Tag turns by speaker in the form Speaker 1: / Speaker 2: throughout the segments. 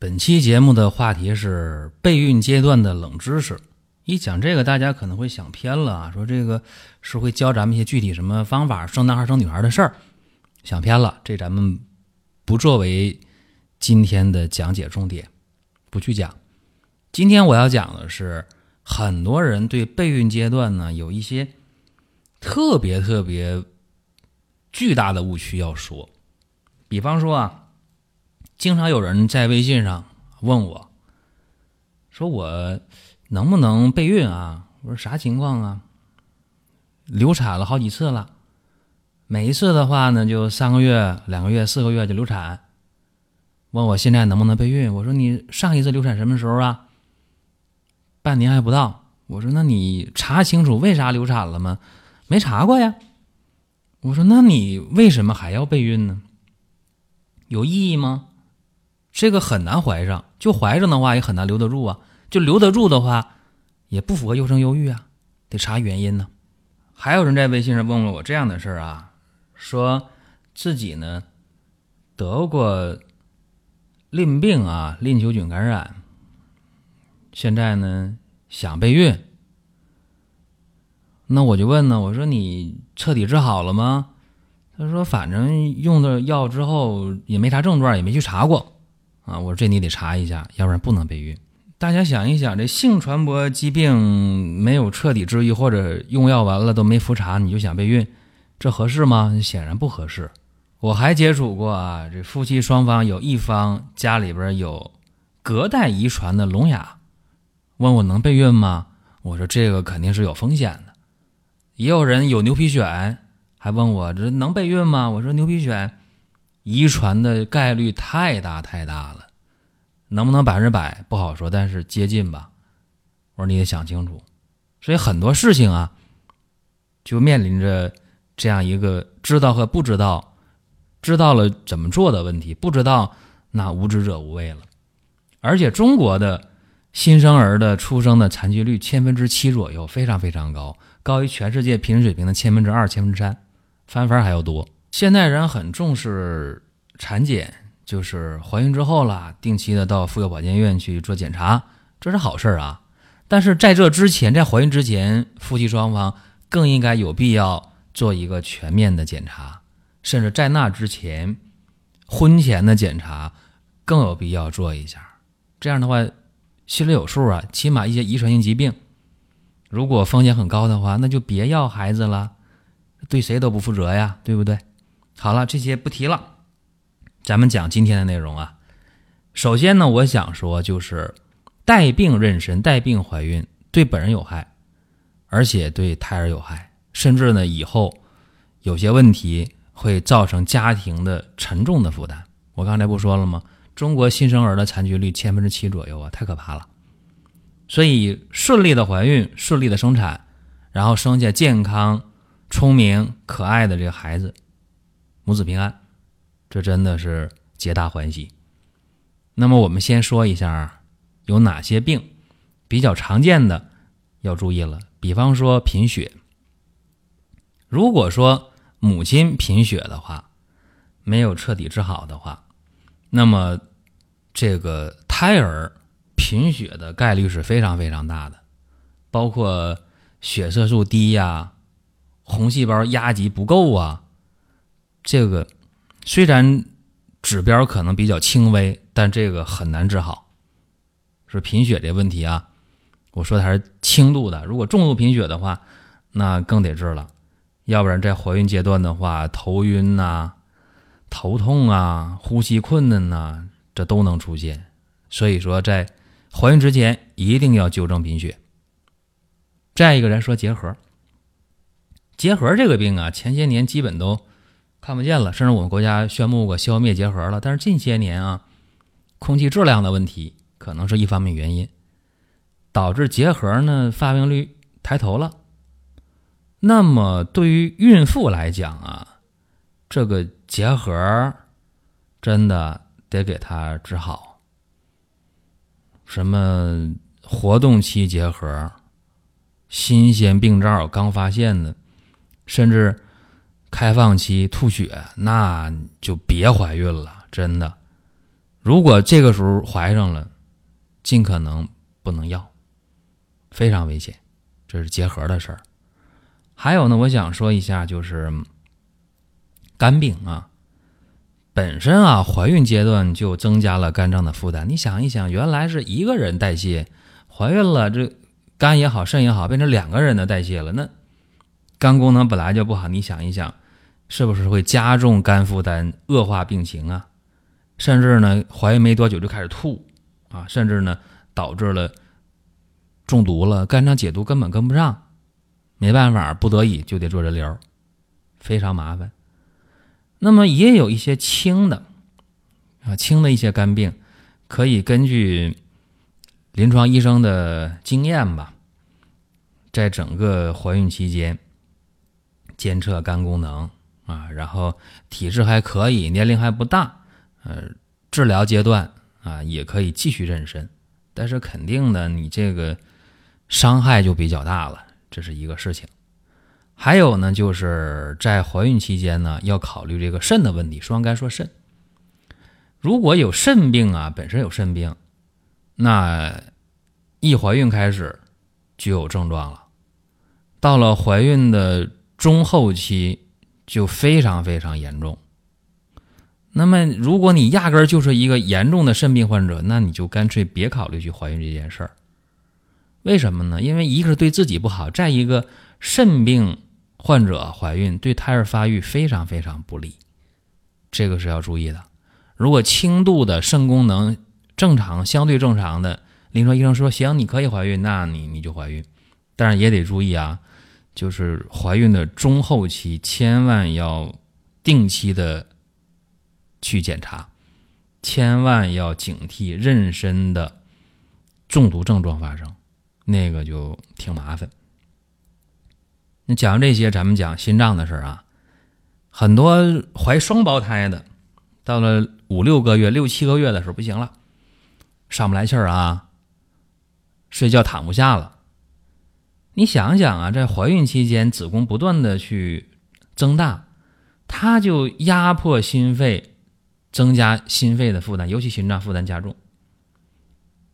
Speaker 1: 本期节目的话题是备孕阶段的冷知识。一讲这个，大家可能会想偏了啊，说这个是会教咱们一些具体什么方法生男孩生女孩的事儿，想偏了。这咱们不作为今天的讲解重点，不去讲。今天我要讲的是，很多人对备孕阶段呢有一些特别特别巨大的误区要说，比方说啊。经常有人在微信上问我，说我能不能备孕啊？我说啥情况啊？流产了好几次了，每一次的话呢，就三个月、两个月、四个月就流产。问我现在能不能备孕？我说你上一次流产什么时候啊？半年还不到。我说那你查清楚为啥流产了吗？没查过呀。我说那你为什么还要备孕呢？有意义吗？这个很难怀上，就怀上的话也很难留得住啊。就留得住的话，也不符合优生优育啊，得查原因呢。还有人在微信上问了我这样的事儿啊，说自己呢得过淋病啊，淋球菌感染，现在呢想备孕。那我就问呢，我说你彻底治好了吗？他说反正用的药之后也没啥症状，也没去查过。啊，我说这你得查一下，要不然不能备孕。大家想一想，这性传播疾病没有彻底治愈，或者用药完了都没复查，你就想备孕，这合适吗？显然不合适。我还接触过啊，这夫妻双方有一方家里边有隔代遗传的聋哑，问我能备孕吗？我说这个肯定是有风险的。也有人有牛皮癣，还问我这能备孕吗？我说牛皮癣。遗传的概率太大太大了，能不能百分之百不好说，但是接近吧。我说你得想清楚，所以很多事情啊，就面临着这样一个知道和不知道，知道了怎么做的问题，不知道那无知者无畏了。而且中国的新生儿的出生的残疾率千分之七左右，非常非常高，高于全世界平均水平的千分之二、千分之三，翻番还要多。现代人很重视产检，就是怀孕之后了，定期的到妇幼保健院去做检查，这是好事儿啊。但是在这之前，在怀孕之前，夫妻双方更应该有必要做一个全面的检查，甚至在那之前，婚前的检查更有必要做一下。这样的话，心里有数啊。起码一些遗传性疾病，如果风险很高的话，那就别要孩子了，对谁都不负责呀，对不对？好了，这些不提了，咱们讲今天的内容啊。首先呢，我想说就是带病妊娠、带病怀孕对本人有害，而且对胎儿有害，甚至呢以后有些问题会造成家庭的沉重的负担。我刚才不说了吗？中国新生儿的残疾率千分之七左右啊，太可怕了。所以顺利的怀孕、顺利的生产，然后生下健康、聪明、可爱的这个孩子。母子平安，这真的是皆大欢喜。那么我们先说一下有哪些病比较常见的要注意了。比方说贫血，如果说母亲贫血的话，没有彻底治好的话，那么这个胎儿贫血的概率是非常非常大的，包括血色素低呀、红细胞压积不够啊。这个虽然指标可能比较轻微，但这个很难治好。说贫血这问题啊，我说的还是轻度的。如果重度贫血的话，那更得治了。要不然在怀孕阶段的话，头晕呐、头痛啊、呼吸困难呐，这都能出现。所以说，在怀孕之前一定要纠正贫血。再一个人说结核，结核这个病啊，前些年基本都。看不见了，甚至我们国家宣布过消灭结核了。但是近些年啊，空气质量的问题可能是一方面原因，导致结核呢发病率抬头了。那么对于孕妇来讲啊，这个结核真的得给她治好。什么活动期结核、新鲜病灶刚发现的，甚至开放期吐血，那就别怀孕了，真的。如果这个时候怀上了，尽可能不能要，非常危险。这是结核的事儿。还有呢，我想说一下，就是肝病啊，本身啊，怀孕阶段就增加了肝脏的负担。你想一想，原来是一个人代谢，怀孕了，这肝也好，肾也好，变成两个人的代谢了，那肝功能本来就不好。你想一想，是不是会加重肝负担，恶化病情啊？甚至呢，怀孕没多久就开始吐啊，甚至呢，导致了中毒了，肝脏解毒根本跟不上。没办法，不得已就得做人流，非常麻烦。那么也有一些轻的啊，轻的一些肝病，可以根据临床医生的经验吧，在整个怀孕期间监测肝功能啊，然后体质还可以，年龄还不大，呃，治疗阶段啊也可以继续妊娠，但是肯定的，你这个伤害就比较大了。这是一个事情，还有呢，就是在怀孕期间呢，要考虑这个肾的问题。说完该说肾，如果有肾病啊，本身有肾病，那一怀孕开始就有症状了，到了怀孕的中后期就非常非常严重。那么，如果你压根儿就是一个严重的肾病患者，那你就干脆别考虑去怀孕这件事儿。为什么呢？因为一个是对自己不好，再一个肾病患者怀孕对胎儿发育非常非常不利，这个是要注意的。如果轻度的肾功能正常、相对正常的，临床医生说行，你可以怀孕，那你你就怀孕，但是也得注意啊，就是怀孕的中后期千万要定期的去检查，千万要警惕妊娠的中毒症状发生。那个就挺麻烦。那讲完这些，咱们讲心脏的事儿啊。很多怀双胞胎的，到了五六个月、六七个月的时候，不行了，上不来气儿啊，睡觉躺不下了。你想想啊，在怀孕期间，子宫不断的去增大，它就压迫心肺，增加心肺的负担，尤其心脏负担加重。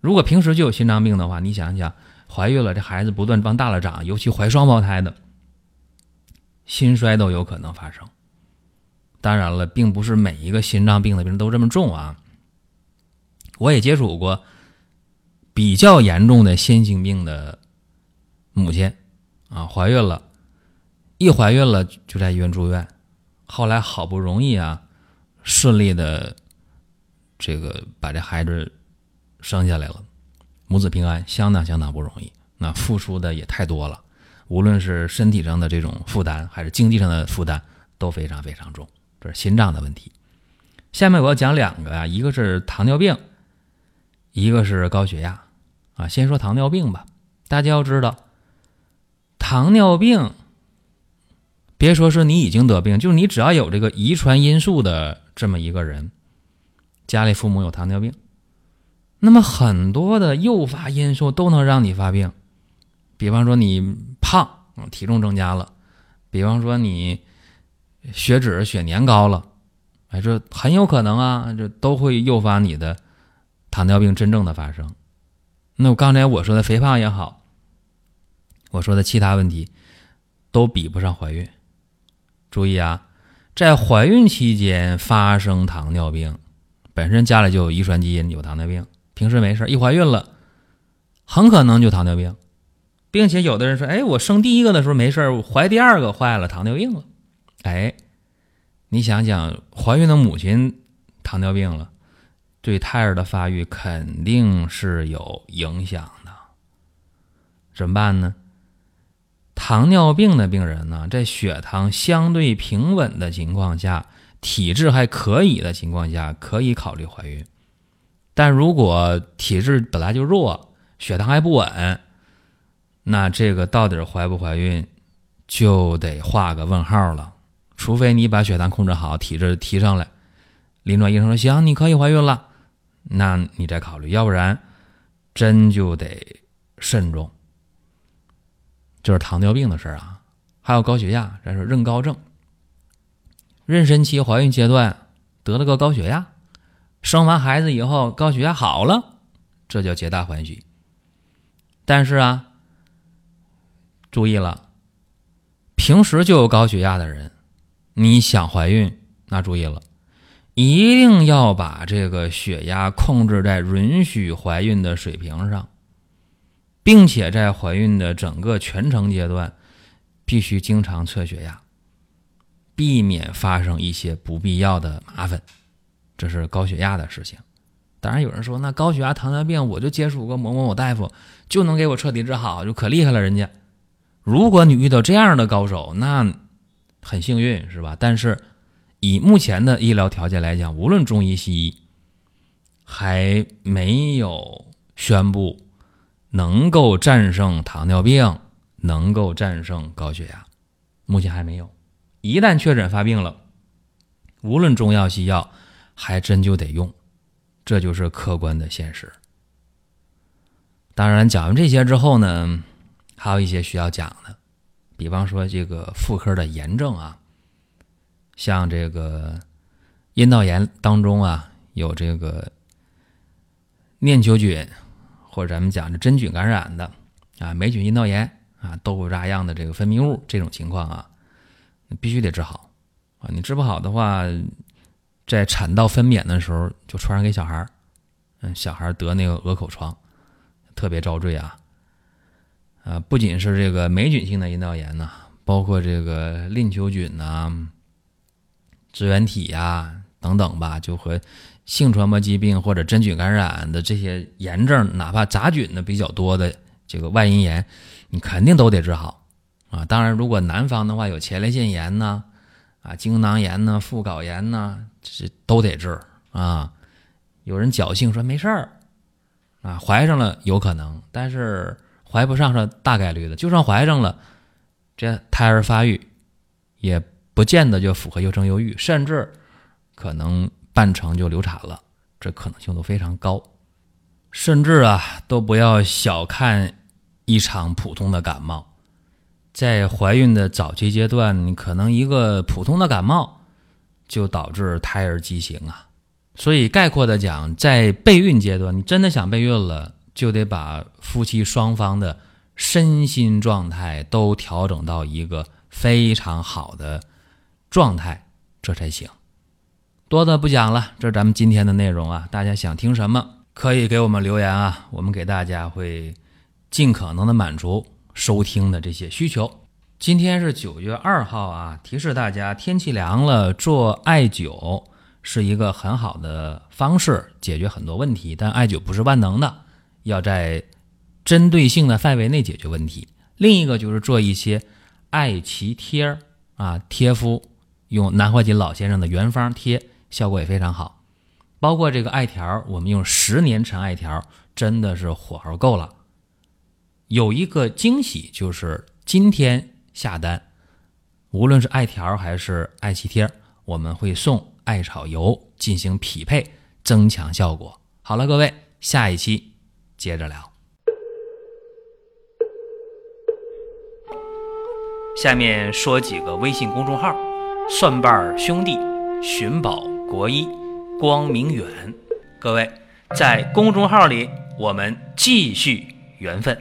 Speaker 1: 如果平时就有心脏病的话，你想想。怀孕了，这孩子不断往大了长，尤其怀双胞胎的，心衰都有可能发生。当然了，并不是每一个心脏病的病人都这么重啊。我也接触过比较严重的先心病的母亲啊，怀孕了，一怀孕了就在医院住院，后来好不容易啊，顺利的这个把这孩子生下来了。母子平安，相当相当不容易。那付出的也太多了，无论是身体上的这种负担，还是经济上的负担，都非常非常重。这是心脏的问题。下面我要讲两个啊，一个是糖尿病，一个是高血压。啊，先说糖尿病吧。大家要知道，糖尿病，别说是你已经得病，就是你只要有这个遗传因素的这么一个人，家里父母有糖尿病。那么很多的诱发因素都能让你发病，比方说你胖，体重增加了；比方说你血脂、血粘高了，哎，这很有可能啊，这都会诱发你的糖尿病真正的发生。那我刚才我说的肥胖也好，我说的其他问题都比不上怀孕。注意啊，在怀孕期间发生糖尿病，本身家里就有遗传基因有糖尿病。平时没事一怀孕了，很可能就糖尿病，并且有的人说：“哎，我生第一个的时候没事怀第二个坏了，糖尿病了。”哎，你想想，怀孕的母亲糖尿病了，对胎儿的发育肯定是有影响的。怎么办呢？糖尿病的病人呢，在血糖相对平稳的情况下，体质还可以的情况下，可以考虑怀孕。但如果体质本来就弱，血糖还不稳，那这个到底怀不怀孕，就得画个问号了。除非你把血糖控制好，体质提上来，临床医生说行，你可以怀孕了，那你再考虑；要不然，真就得慎重。就是糖尿病的事儿啊，还有高血压，咱说妊高症。妊娠期怀孕阶段得了个高血压。生完孩子以后，高血压好了，这叫皆大欢喜。但是啊，注意了，平时就有高血压的人，你想怀孕，那注意了，一定要把这个血压控制在允许怀孕的水平上，并且在怀孕的整个全程阶段，必须经常测血压，避免发生一些不必要的麻烦。这是高血压的事情，当然有人说，那高血压、糖尿病，我就接触过某某某大夫，就能给我彻底治好，就可厉害了。人家，如果你遇到这样的高手，那很幸运，是吧？但是以目前的医疗条件来讲，无论中医西医，还没有宣布能够战胜糖尿病，能够战胜高血压，目前还没有。一旦确诊发病了，无论中药西药。还真就得用，这就是客观的现实。当然，讲完这些之后呢，还有一些需要讲的，比方说这个妇科的炎症啊，像这个阴道炎当中啊，有这个念球菌或者咱们讲的真菌感染的啊，霉菌阴道炎啊，豆腐渣样的这个分泌物这种情况啊，必须得治好啊，你治不好的话。在产道分娩的时候就传染给小孩儿，嗯，小孩得那个鹅口疮，特别遭罪啊！啊，不仅是这个霉菌性的阴道炎呐，包括这个淋球菌呐、支原体呀等等吧，就和性传播疾病或者真菌感染的这些炎症，哪怕杂菌的比较多的这个外阴炎，你肯定都得治好啊！当然，如果男方的话有前列腺炎呐。啊，精囊炎呢，附睾炎呢，这都得治啊。有人侥幸说没事儿啊，怀上了有可能，但是怀不上是大概率的。就算怀上了，这胎儿发育也不见得就符合优生优育，甚至可能半程就流产了，这可能性都非常高。甚至啊，都不要小看一场普通的感冒。在怀孕的早期阶段，可能一个普通的感冒就导致胎儿畸形啊。所以概括的讲，在备孕阶段，你真的想备孕了，就得把夫妻双方的身心状态都调整到一个非常好的状态，这才行。多的不讲了，这是咱们今天的内容啊。大家想听什么，可以给我们留言啊，我们给大家会尽可能的满足。收听的这些需求，今天是九月二号啊，提示大家天气凉了，做艾灸是一个很好的方式，解决很多问题。但艾灸不是万能的，要在针对性的范围内解决问题。另一个就是做一些艾脐贴儿啊，贴敷用南怀瑾老先生的原方贴，效果也非常好。包括这个艾条，我们用十年陈艾条，真的是火候够了。有一个惊喜，就是今天下单，无论是艾条还是艾脐贴，我们会送艾草油进行匹配，增强效果。好了，各位，下一期接着聊。下面说几个微信公众号：蒜瓣兄弟、寻宝国医、光明远。各位在公众号里，我们继续缘分。